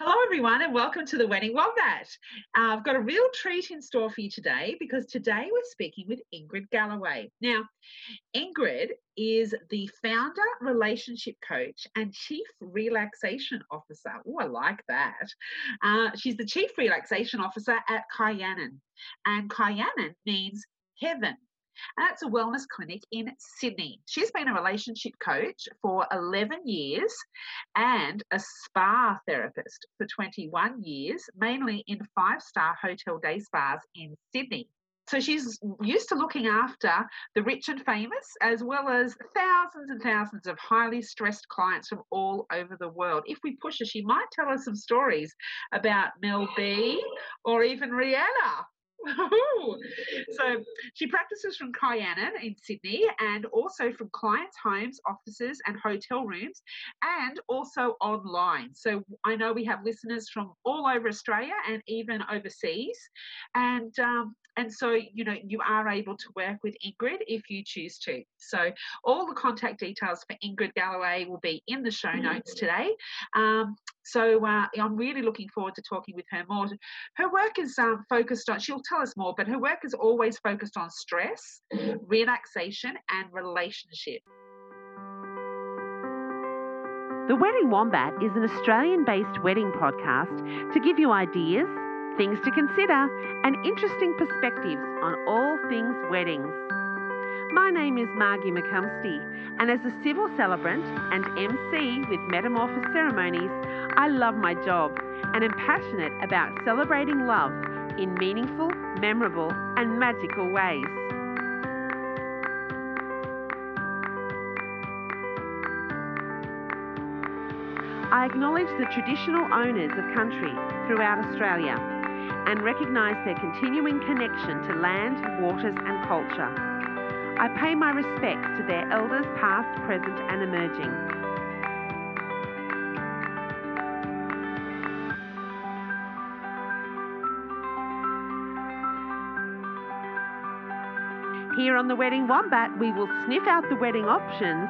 Hello, everyone, and welcome to the Wedding Wombat. Uh, I've got a real treat in store for you today because today we're speaking with Ingrid Galloway. Now, Ingrid is the founder, relationship coach, and chief relaxation officer. Oh, I like that. Uh, she's the chief relaxation officer at Kahyangan, and Kahyangan means heaven and that's a wellness clinic in Sydney. She's been a relationship coach for 11 years and a spa therapist for 21 years, mainly in five star hotel day spas in Sydney. So she's used to looking after the rich and famous, as well as thousands and thousands of highly stressed clients from all over the world. If we push her, she might tell us some stories about Mel B or even Rihanna so she practices from Kahyangan in Sydney and also from clients' homes, offices, and hotel rooms, and also online. So I know we have listeners from all over Australia and even overseas, and um, and so you know you are able to work with Ingrid if you choose to. So all the contact details for Ingrid Galloway will be in the show notes today. Um, so uh, I'm really looking forward to talking with her more. Her work is um, focused on, she'll tell us more, but her work is always focused on stress, relaxation, and relationship. The Wedding Wombat is an Australian based wedding podcast to give you ideas, things to consider, and interesting perspectives on all things weddings. My name is Margie McCumsty, and as a civil celebrant and MC with Metamorphosis Ceremonies, I love my job and am passionate about celebrating love in meaningful, memorable, and magical ways. I acknowledge the traditional owners of country throughout Australia and recognise their continuing connection to land, waters, and culture. I pay my respects to their elders past, present, and emerging. Here on the Wedding Wombat, we will sniff out the wedding options,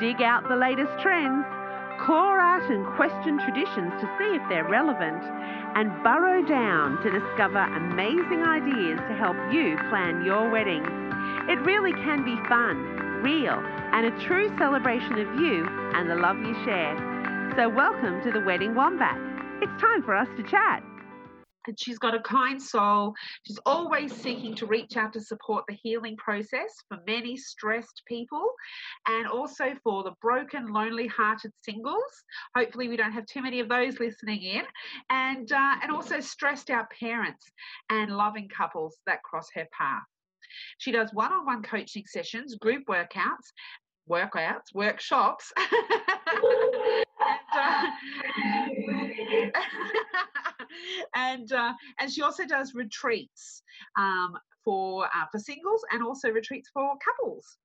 dig out the latest trends, claw at and question traditions to see if they're relevant, and burrow down to discover amazing ideas to help you plan your wedding. It really can be fun, real, and a true celebration of you and the love you share. So, welcome to the Wedding Wombat. It's time for us to chat and she's got a kind soul. She's always seeking to reach out to support the healing process for many stressed people and also for the broken, lonely hearted singles. Hopefully, we don't have too many of those listening in, and, uh, and also stressed out parents and loving couples that cross her path. She does one on one coaching sessions, group workouts, workouts, workshops. and, uh, and uh, and she also does retreats um, for uh, for singles and also retreats for couples.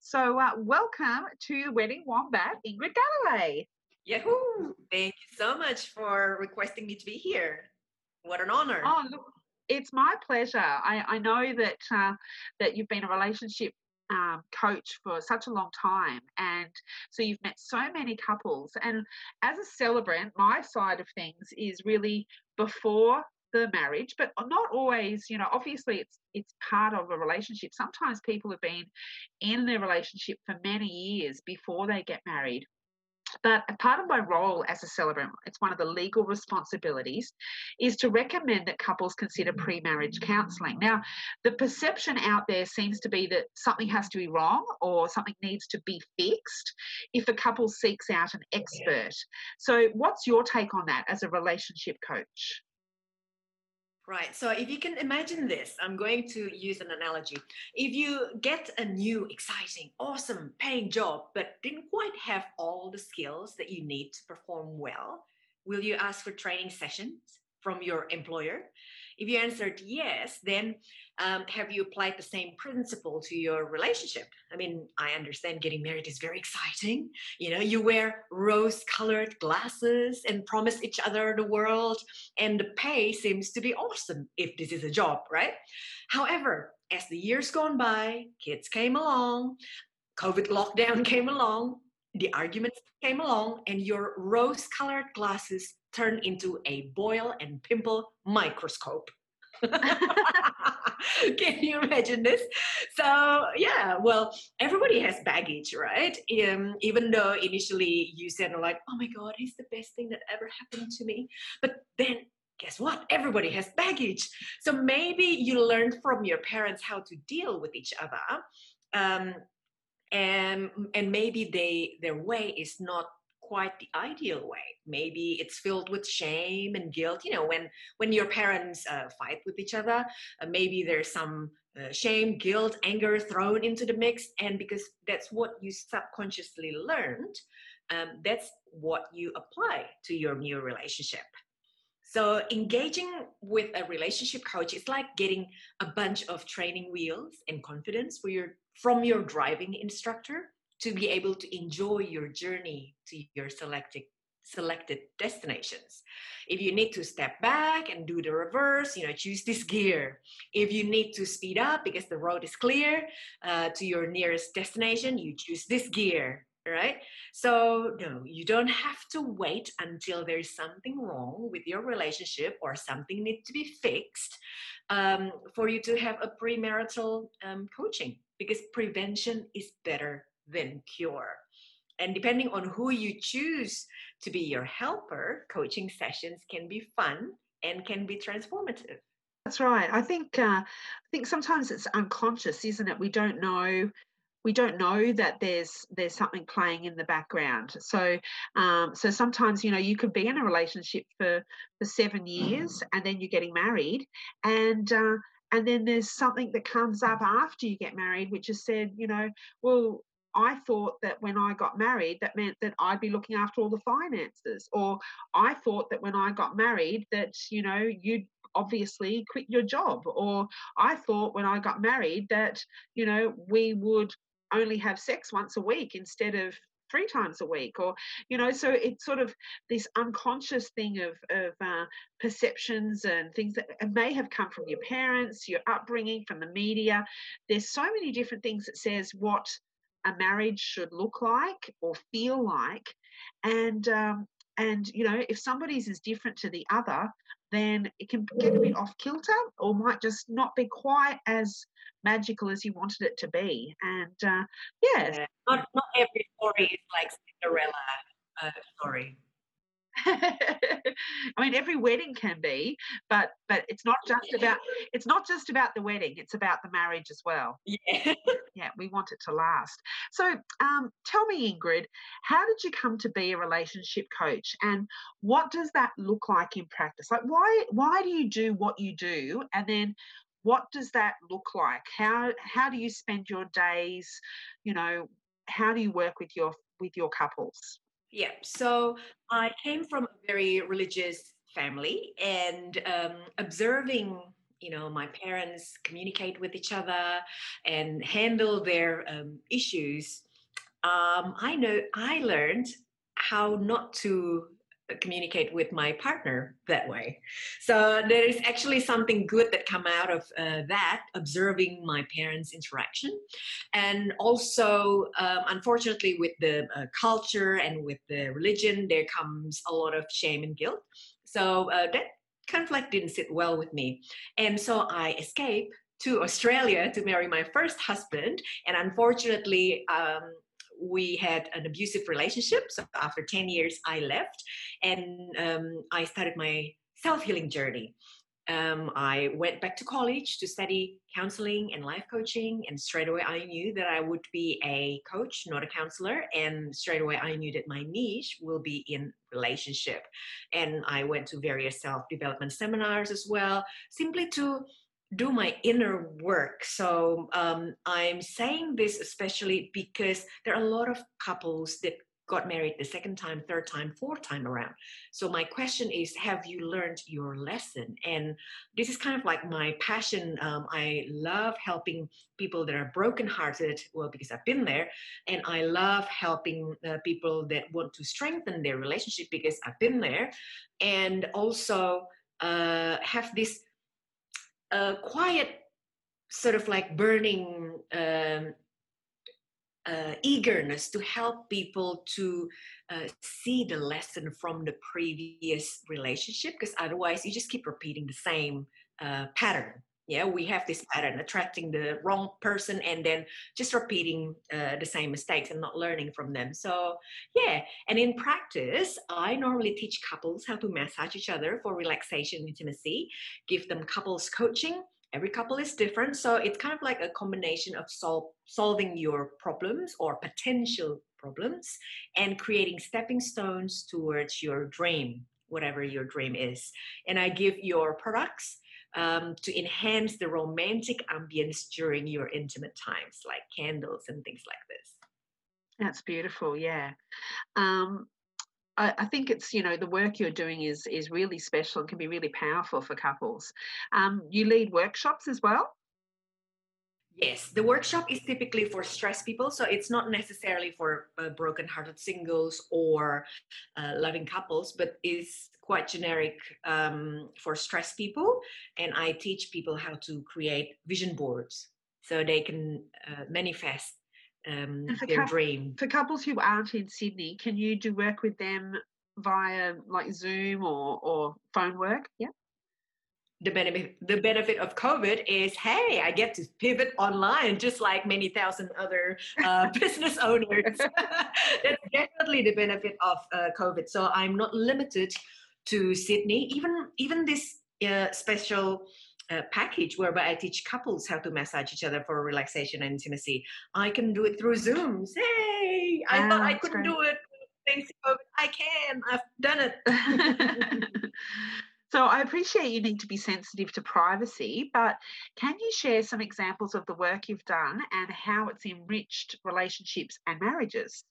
So uh, welcome to Wedding Wombat, Ingrid Galloway. Yahoo! Thank you so much for requesting me to be here. What an honor. Oh, look, it's my pleasure. I, I know that uh, that you've been a relationship um, coach for such a long time. And so you've met so many couples. And as a celebrant, my side of things is really before the marriage but not always you know obviously it's it's part of a relationship. Sometimes people have been in their relationship for many years before they get married but a part of my role as a celebrant, it's one of the legal responsibilities, is to recommend that couples consider pre marriage counselling. Now, the perception out there seems to be that something has to be wrong or something needs to be fixed if a couple seeks out an expert. So, what's your take on that as a relationship coach? Right. So if you can imagine this, I'm going to use an analogy. If you get a new, exciting, awesome paying job, but didn't quite have all the skills that you need to perform well, will you ask for training sessions from your employer? If you answered yes, then um, have you applied the same principle to your relationship? I mean, I understand getting married is very exciting. You know, you wear rose colored glasses and promise each other the world, and the pay seems to be awesome if this is a job, right? However, as the years gone by, kids came along, COVID lockdown came along, the arguments came along, and your rose colored glasses turned into a boil and pimple microscope. Can you imagine this? So yeah, well, everybody has baggage, right? Um, even though initially you said like, "Oh my God, he's the best thing that ever happened to me," but then guess what? Everybody has baggage. So maybe you learned from your parents how to deal with each other, um, and and maybe they their way is not quite the ideal way. Maybe it's filled with shame and guilt you know when when your parents uh, fight with each other uh, maybe there's some uh, shame guilt anger thrown into the mix and because that's what you subconsciously learned um, that's what you apply to your new relationship. So engaging with a relationship coach is like getting a bunch of training wheels and confidence for your from your driving instructor to be able to enjoy your journey to your selected selected destinations. If you need to step back and do the reverse, you know, choose this gear. If you need to speed up because the road is clear uh, to your nearest destination, you choose this gear, right? So, no, you don't have to wait until there's something wrong with your relationship or something needs to be fixed um, for you to have a premarital um, coaching because prevention is better than cure. And depending on who you choose to be your helper, coaching sessions can be fun and can be transformative. That's right. I think uh, I think sometimes it's unconscious, isn't it? We don't know we don't know that there's there's something playing in the background. So um, so sometimes you know you could be in a relationship for for seven years and then you're getting married and. Uh, and then there's something that comes up after you get married, which has said, you know, well, I thought that when I got married, that meant that I'd be looking after all the finances. Or I thought that when I got married, that, you know, you'd obviously quit your job. Or I thought when I got married that, you know, we would only have sex once a week instead of three times a week or you know so it's sort of this unconscious thing of of uh, perceptions and things that may have come from your parents your upbringing from the media there's so many different things that says what a marriage should look like or feel like and um, and you know if somebody's is different to the other then it can get a bit off kilter or might just not be quite as magical as you wanted it to be and uh, yeah, yeah. Not, not every story is like cinderella uh, story I mean, every wedding can be, but but it's not just about it's not just about the wedding. It's about the marriage as well. Yeah, yeah. We want it to last. So, um, tell me, Ingrid, how did you come to be a relationship coach, and what does that look like in practice? Like, why why do you do what you do, and then what does that look like? How how do you spend your days? You know, how do you work with your with your couples? Yeah, so I came from a very religious family and um, observing you know my parents communicate with each other and handle their um, issues um, i know i learned how not to communicate with my partner that way. So there is actually something good that come out of uh, that observing my parents interaction. And also um, unfortunately with the uh, culture and with the religion there comes a lot of shame and guilt. So uh, that conflict didn't sit well with me. And so i escaped to australia to marry my first husband. And unfortunately um, we had an abusive relationship. So after 10 years, I left and um, I started my self healing journey. Um, I went back to college to study counseling and life coaching, and straight away I knew that I would be a coach, not a counselor. And straight away I knew that my niche will be in relationship. And I went to various self development seminars as well, simply to do my inner work. So um, I'm saying this especially because there are a lot of couples that got married the second time, third time, fourth time around. So my question is, have you learned your lesson? And this is kind of like my passion. Um, I love helping people that are brokenhearted. Well, because I've been there, and I love helping uh, people that want to strengthen their relationship because I've been there, and also uh, have this a quiet sort of like burning um, uh, eagerness to help people to uh, see the lesson from the previous relationship because otherwise you just keep repeating the same uh, pattern yeah we have this pattern attracting the wrong person and then just repeating uh, the same mistakes and not learning from them. So yeah and in practice i normally teach couples how to massage each other for relaxation intimacy give them couples coaching. Every couple is different so it's kind of like a combination of sol- solving your problems or potential problems and creating stepping stones towards your dream whatever your dream is. And i give your products um, to enhance the romantic ambience during your intimate times like candles and things like this that's beautiful yeah um, I, I think it's you know the work you're doing is is really special and can be really powerful for couples. Um, you lead workshops as well. Yes, the workshop is typically for stressed people, so it's not necessarily for uh, broken-hearted singles or uh, loving couples, but is quite generic um, for stressed people. And I teach people how to create vision boards so they can uh, manifest um, their dream. For couples who aren't in Sydney, can you do work with them via like Zoom or, or phone work? Yeah. The benefit, the benefit of COVID is, hey, I get to pivot online just like many thousand other uh, business owners. That's definitely the benefit of uh, COVID. So I'm not limited to Sydney. Even even this uh, special uh, package whereby I teach couples how to massage each other for relaxation and intimacy. I can do it through Zooms. Hey, I thought I couldn't great. do it. Thanks COVID, I can. I've done it. so I appreciate you need to be sensitive to privacy, but can you share some examples of the work you've done and how it's enriched relationships and marriages?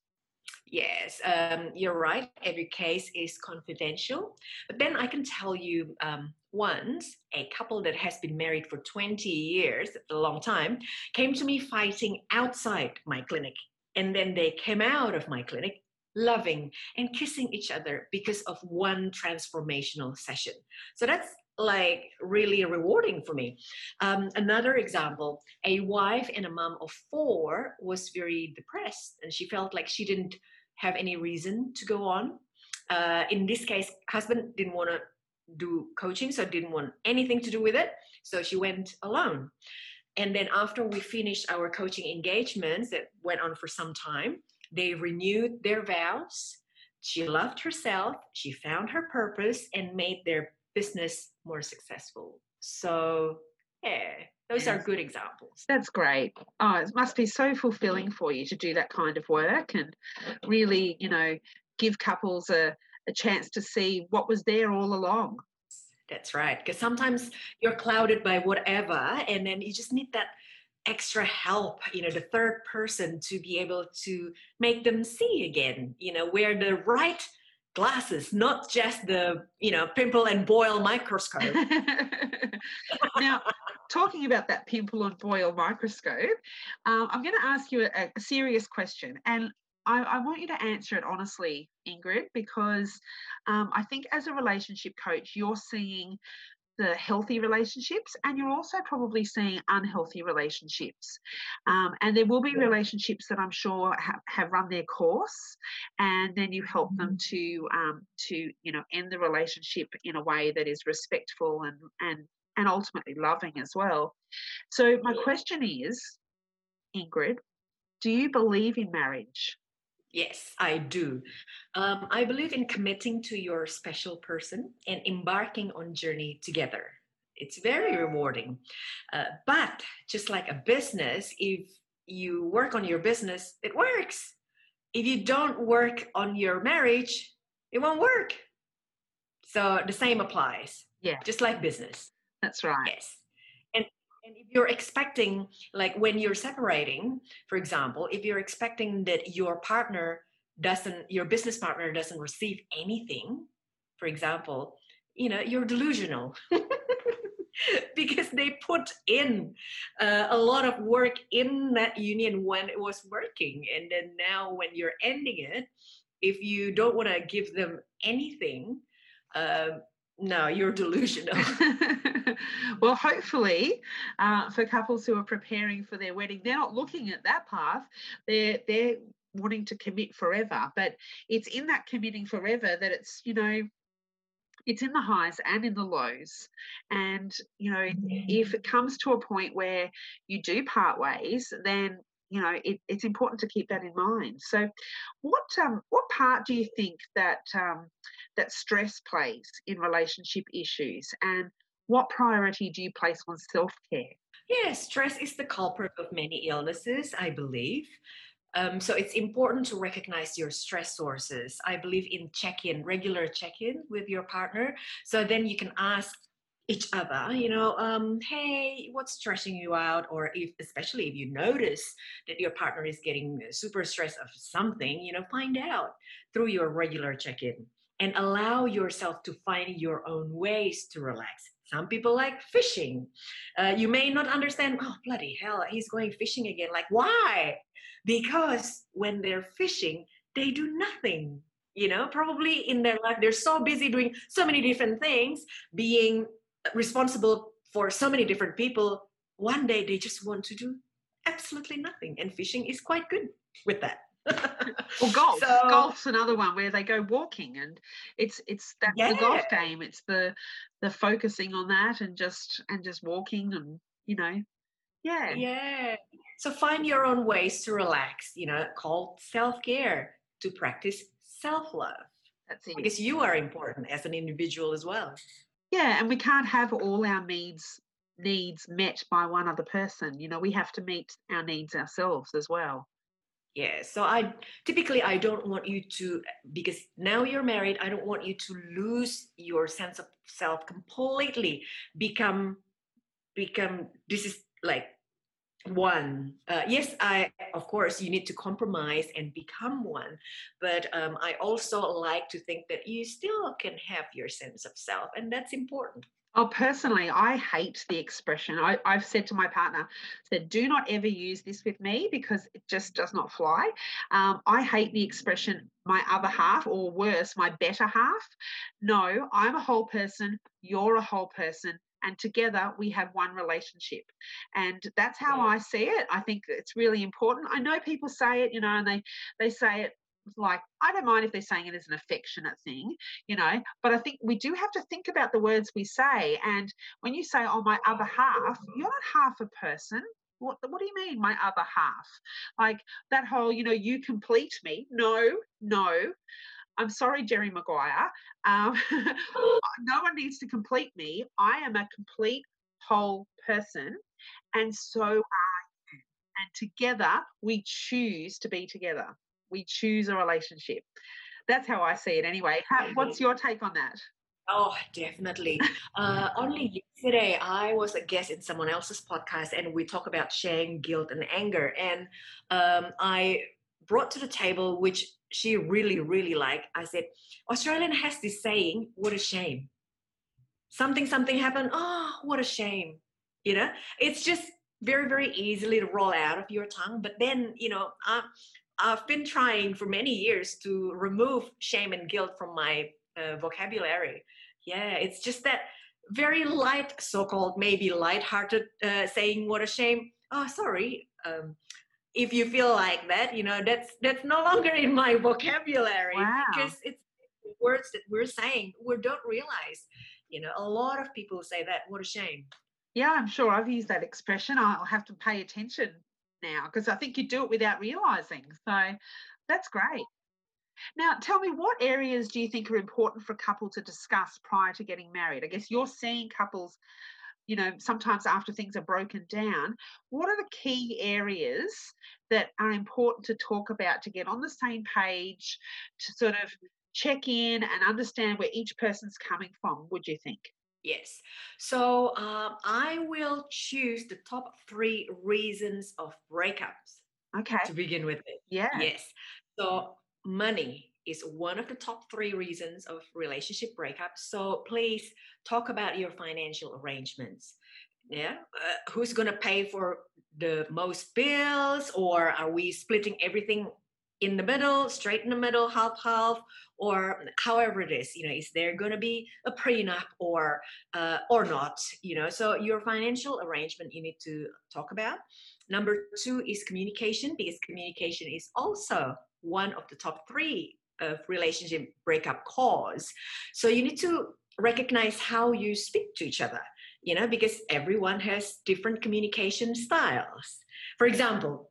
Yes, um, you're right. Every case is confidential. But then I can tell you um, once a couple that has been married for 20 years, a long time, came to me fighting outside my clinic. And then they came out of my clinic loving and kissing each other because of one transformational session. So that's like really rewarding for me. Um, another example a wife and a mom of four was very depressed and she felt like she didn't have any reason to go on. Uh, in this case, husband didn't want to do coaching, so didn't want anything to do with it. So she went alone. And then after we finished our coaching engagements that went on for some time, they renewed their vows. She loved herself, she found her purpose, and made their business more successful. So, yeah, those are good examples. That's great. Oh, it must be so fulfilling for you to do that kind of work and really, you know, give couples a, a chance to see what was there all along. That's right. Because sometimes you're clouded by whatever, and then you just need that extra help, you know, the third person to be able to make them see again, you know, wear the right glasses, not just the, you know, pimple and boil microscope. now, talking about that pimple and boil microscope, um, I'm going to ask you a, a serious question. And I, I, want you to answer it honestly, Ingrid, because um, I think as a relationship coach, you're seeing the healthy relationships and you're also probably seeing unhealthy relationships. Um, and there will be relationships that i'm sure have, have run their course and then you help them mm-hmm. to um, to you know end the relationship in a way that is respectful and and and ultimately loving as well. So my question is ingrid do you believe in marriage Yes, I do. Um, I believe in committing to your special person and embarking on journey together. It's very rewarding. Uh, but just like a business, if you work on your business, it works. If you don't work on your marriage, it won't work. So the same applies. Yeah. Just like business. That's right. Yes. And if you're expecting, like when you're separating, for example, if you're expecting that your partner doesn't, your business partner doesn't receive anything, for example, you know, you're delusional. because they put in uh, a lot of work in that union when it was working. And then now, when you're ending it, if you don't want to give them anything, uh, no, you're delusional. well, hopefully, uh, for couples who are preparing for their wedding, they're not looking at that path. They're they're wanting to commit forever. But it's in that committing forever that it's you know it's in the highs and in the lows. And, you know, if it comes to a point where you do part ways, then you know it, it's important to keep that in mind so what um what part do you think that um that stress plays in relationship issues and what priority do you place on self-care yeah stress is the culprit of many illnesses i believe um, so it's important to recognize your stress sources. I believe in check-in, regular check-in with your partner. So then you can ask each other, you know, um, hey, what's stressing you out? Or if, especially if you notice that your partner is getting super stressed of something, you know, find out through your regular check-in and allow yourself to find your own ways to relax. Some people like fishing. Uh, you may not understand, oh, bloody hell, he's going fishing again. Like, why? because when they're fishing, they do nothing. You know, probably in their life, they're so busy doing so many different things, being responsible for so many different people. One day they just want to do absolutely nothing. And fishing is quite good with that. well golf so, golf's another one where they go walking and it's it's that yeah. the golf game it's the the focusing on that and just and just walking and you know yeah yeah so find your own ways to relax, you know, called self-care to practice self-love. That's it. Because you are important as an individual as well. Yeah, and we can't have all our needs needs met by one other person. You know, we have to meet our needs ourselves as well. Yeah, so I typically I don't want you to because now you're married, I don't want you to lose your sense of self completely. Become become this is like one uh, yes i of course you need to compromise and become one but um, i also like to think that you still can have your sense of self and that's important Oh, personally, I hate the expression. I, have said to my partner, said, do not ever use this with me because it just does not fly. Um, I hate the expression my other half, or worse, my better half. No, I'm a whole person. You're a whole person and together we have one relationship. And that's how i see it. I think it's really important. I know people say it you know and they they say it like i don't mind if they're saying it as an affectionate thing you know but i think we do have to think about the words we say. And when you say oh my other half you're not half a person. What, what do you mean my other half? Like that whole you know you complete me. No no I'm sorry, Jerry Maguire. Um, no one needs to complete me. I am a complete whole person, and so are you. And together, we choose to be together. We choose a relationship. That's how I see it, anyway. How, what's your take on that? Oh, definitely. Uh, only yesterday, I was a guest in someone else's podcast, and we talk about shame, guilt, and anger. And um, I brought to the table, which she really, really liked. I said, Australian has this saying, what a shame. Something, something happened. Oh, what a shame. You know, it's just very, very easily to roll out of your tongue. But then, you know, I, I've been trying for many years to remove shame and guilt from my uh, vocabulary. Yeah, it's just that very light, so-called maybe light-hearted uh, saying, "What a shame." Oh, sorry. Um, if you feel like that you know that's that's no longer in my vocabulary wow. because it's words that we're saying we don't realize you know a lot of people say that. What a shame. Yeah i'm sure i've used that expression. I'll have to pay attention now because i think you do it without realizing. So that's great. Now tell me what areas do you think are important for a couple to discuss prior to getting married? I guess you're seeing couples you know, sometimes after things are broken down, what are the key areas that are important to talk about to get on the same page, to sort of check in and understand where each person's coming from, would you think? Yes. So um, I will choose the top three reasons of breakups. Okay. To begin with it. Yeah. Yes. So money is one of the top three reasons of relationship breakup. So please talk about your financial arrangements. Yeah, uh, who's going to pay for the most bills, or are we splitting everything in the middle, straight in the middle, half half, or however it is. You know, is there going to be a prenup or uh, or not? You know, so your financial arrangement you need to talk about. Number two is communication because communication is also one of the top three of relationship breakup cause. So you need to recognize how you speak to each other. You know, because everyone has different communication styles. For example,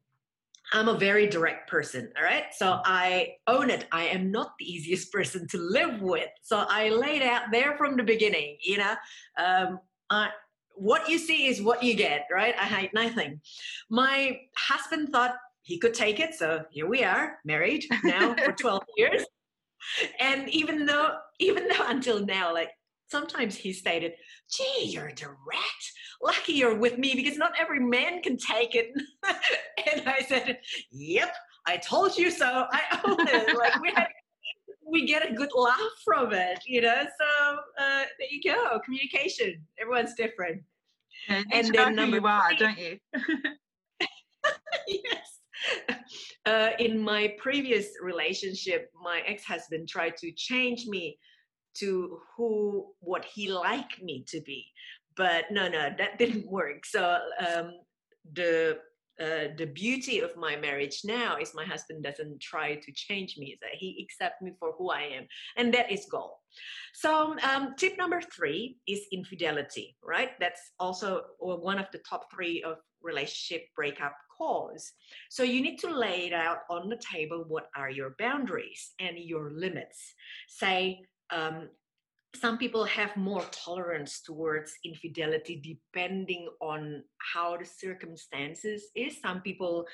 I'm a very direct person, all right? So I own it. I am not the easiest person to live with. So I laid out there from the beginning, you know. Um, I, what you see is what you get, right? I hide nothing. My husband thought he could take it, so here we are, married now for 12 years. And even though, even though until now, like sometimes he stated, gee, you're a direct. Lucky you're with me because not every man can take it. and I said, yep, I told you so. I own it. like we had, we get a good laugh from it, you know? So uh, there you go. Communication. Everyone's different. Yeah, and then number you are, do don't you? yes. Uh, in my previous relationship, my ex-husband tried to change me to who what he liked me to be but no no that didn't work. So um, the uh, the beauty of my marriage now is my husband doesn't try to change me so he accepts me for who i am and that is goal. So um, tip number three is infidelity right? That's also one of the top three of relationship breakup cause. So you need to lay it out on the table what are your boundaries and your limits? Say um, some people have more tolerance towards infidelity depending on how the circumstances is. Some people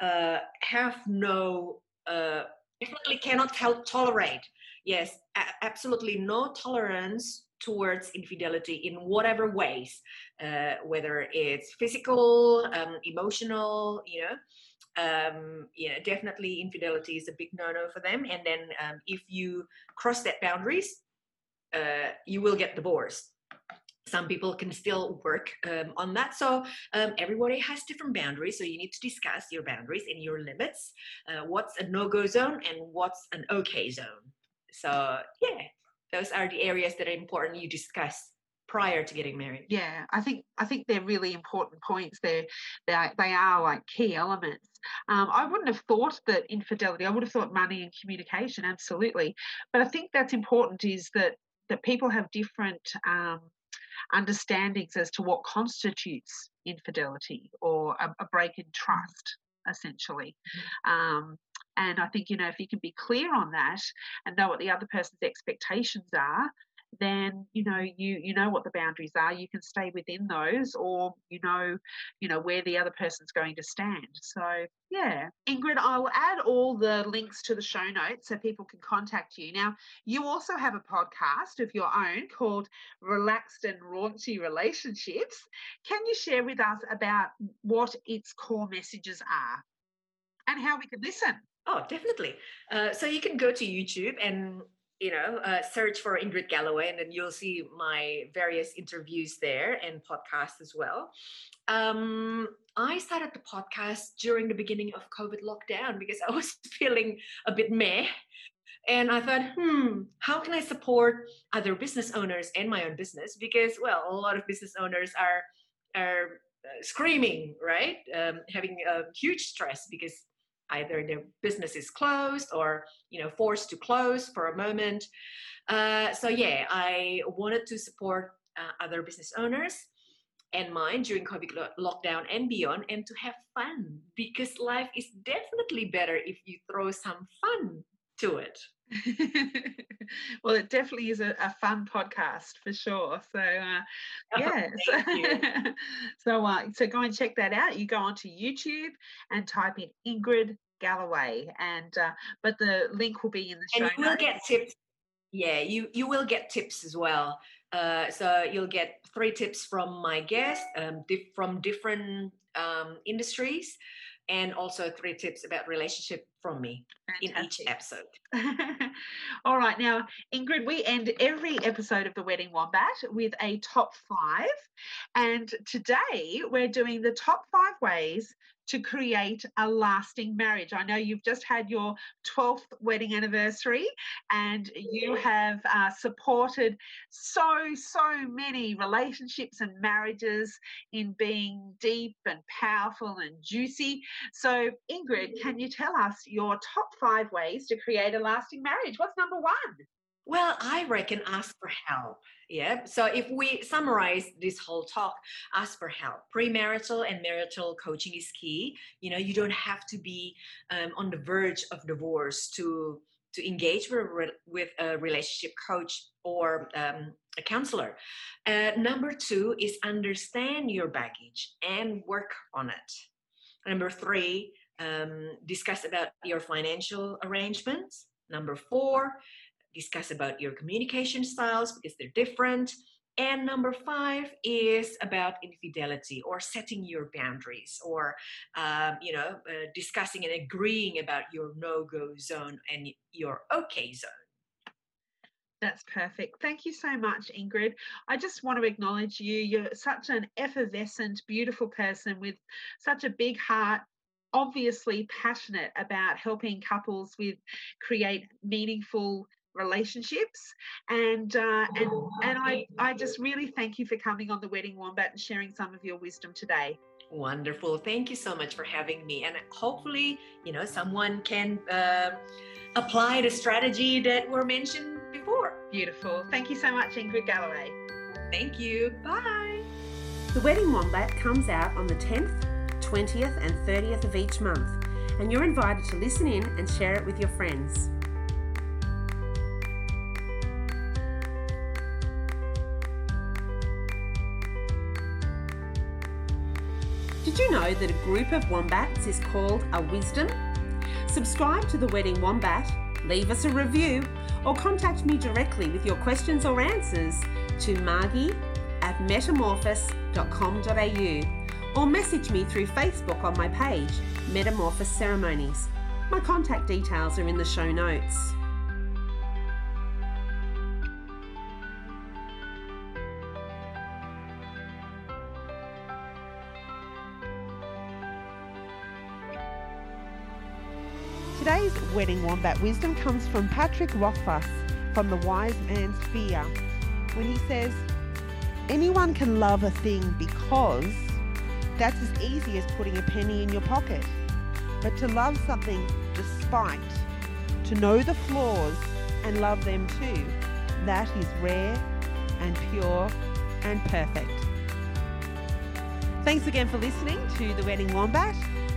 uh, have no uh, definitely cannot help tolerate. Yes a- absolutely no tolerance towards infidelity in whatever ways uh, whether it's physical um, emotional you know um, yeah, definitely infidelity is a big no-no for them. And then um, if you cross that boundaries, uh, you will get divorced. Some people can still work um, on that. So um, everybody has different boundaries. So you need to discuss your boundaries and your limits. Uh, what's a no-go zone and what's an okay zone. So yeah, those are the areas that are important you discuss prior to getting married. Yeah, I think I think they're really important points. They're they are, they are like key elements. Um, I wouldn't have thought that infidelity. I would have thought money and communication, absolutely. But I think that's important. Is that that people have different um, understandings as to what constitutes infidelity or a, a break in trust, essentially. Mm-hmm. Um, and I think, you know, if you can be clear on that and know what the other person's expectations are, then you know you you know what the boundaries are. You can stay within those or you know you know where the other person's going to stand. So yeah. Ingrid i will add all the links to the show notes so people can contact you. Now you also have a podcast of your own called relaxed and raunchy relationships. Can you share with us about what its core messages are and how we can listen Oh, definitely. Uh, so you can go to YouTube and you know, uh, search for Ingrid Galloway, and then you'll see my various interviews there and podcasts as well. Um, I started the podcast during the beginning of COVID lockdown because I was feeling a bit meh. And I thought, hmm, how can I support other business owners and my own business? Because, well, a lot of business owners are are uh, screaming, right? Um, having a huge stress because either their business is closed or you know forced to close for a moment uh, so yeah i wanted to support uh, other business owners and mine during covid lockdown and beyond and to have fun because life is definitely better if you throw some fun to it well, it definitely is a, a, fun podcast for sure. So, uh, oh, so, uh, so go and check that out. You go onto YouTube and type in Ingrid Galloway, and uh, but the link will be in the show. And you will get tips. Yeah, you you will get tips as well. Uh, so you'll get three tips from my guest um, from different um, industries and also three tips about relationship from me Fantastic. in each episode. All right, now Ingrid, we end every episode of the Wedding Wombat with a top five, and today we're doing the top five ways to create a lasting marriage. I know you've just had your 12th wedding anniversary and you have uh, supported so, so many relationships and marriages in being deep and powerful and juicy. So, Ingrid, can you tell us your top five ways to create a lasting marriage? What's number one? Well, I reckon ask for help. Yeah. So if we summarize this whole talk, ask for help. Premarital and marital coaching is key. You know, you don't have to be um, on the verge of divorce to to engage with, with a relationship coach or um, a counselor. Uh, number two is understand your baggage and work on it. Number three, um, discuss about your financial arrangements. Number four, discuss about your communication styles because they're different. And number five is about infidelity or setting your boundaries or, um, you know, uh, discussing and agreeing about your no go zone and your okay zone. That's perfect. Thank you so much, Ingrid. I just want to acknowledge you. You're such an effervescent, beautiful person with such a big heart, obviously passionate about helping couples with create meaningful relationships and uh, and and I I just really thank you for coming on the Wedding Wombat and sharing some of your wisdom today. Wonderful. Thank you so much for having me. And hopefully, you know, someone can uh, apply the strategy that were mentioned before. Beautiful. Thank you so much, Ingrid Galloway. Thank you. Bye. The Wedding Wombat comes out on the 10th, 20th, and 30th of each month, and you're invited to listen in and share it with your friends. Did you know that a group of wombats is called a wisdom? Subscribe to the Wedding Wombat, leave us a review, or contact me directly with your questions or answers to margie at metamorphosis.com.au or message me through Facebook on my page, Metamorphosis Ceremonies. My contact details are in the show notes. Wedding Wombat wisdom comes from Patrick Rothfuss from The Wise Man's Fear when he says, Anyone can love a thing because that's as easy as putting a penny in your pocket. But to love something despite, to know the flaws and love them too, that is rare and pure and perfect. Thanks again for listening to The Wedding Wombat.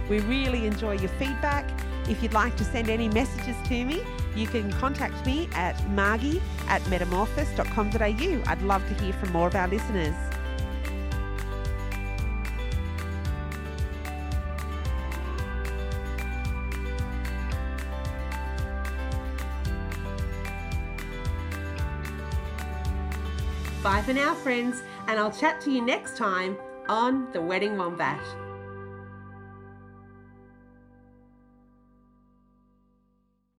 We really enjoy your feedback if you'd like to send any messages to me, you can contact me at margie at metamorphosis.com.au. I'd love to hear from more of our listeners. Bye for now, friends, and I'll chat to you next time on The Wedding Wombat.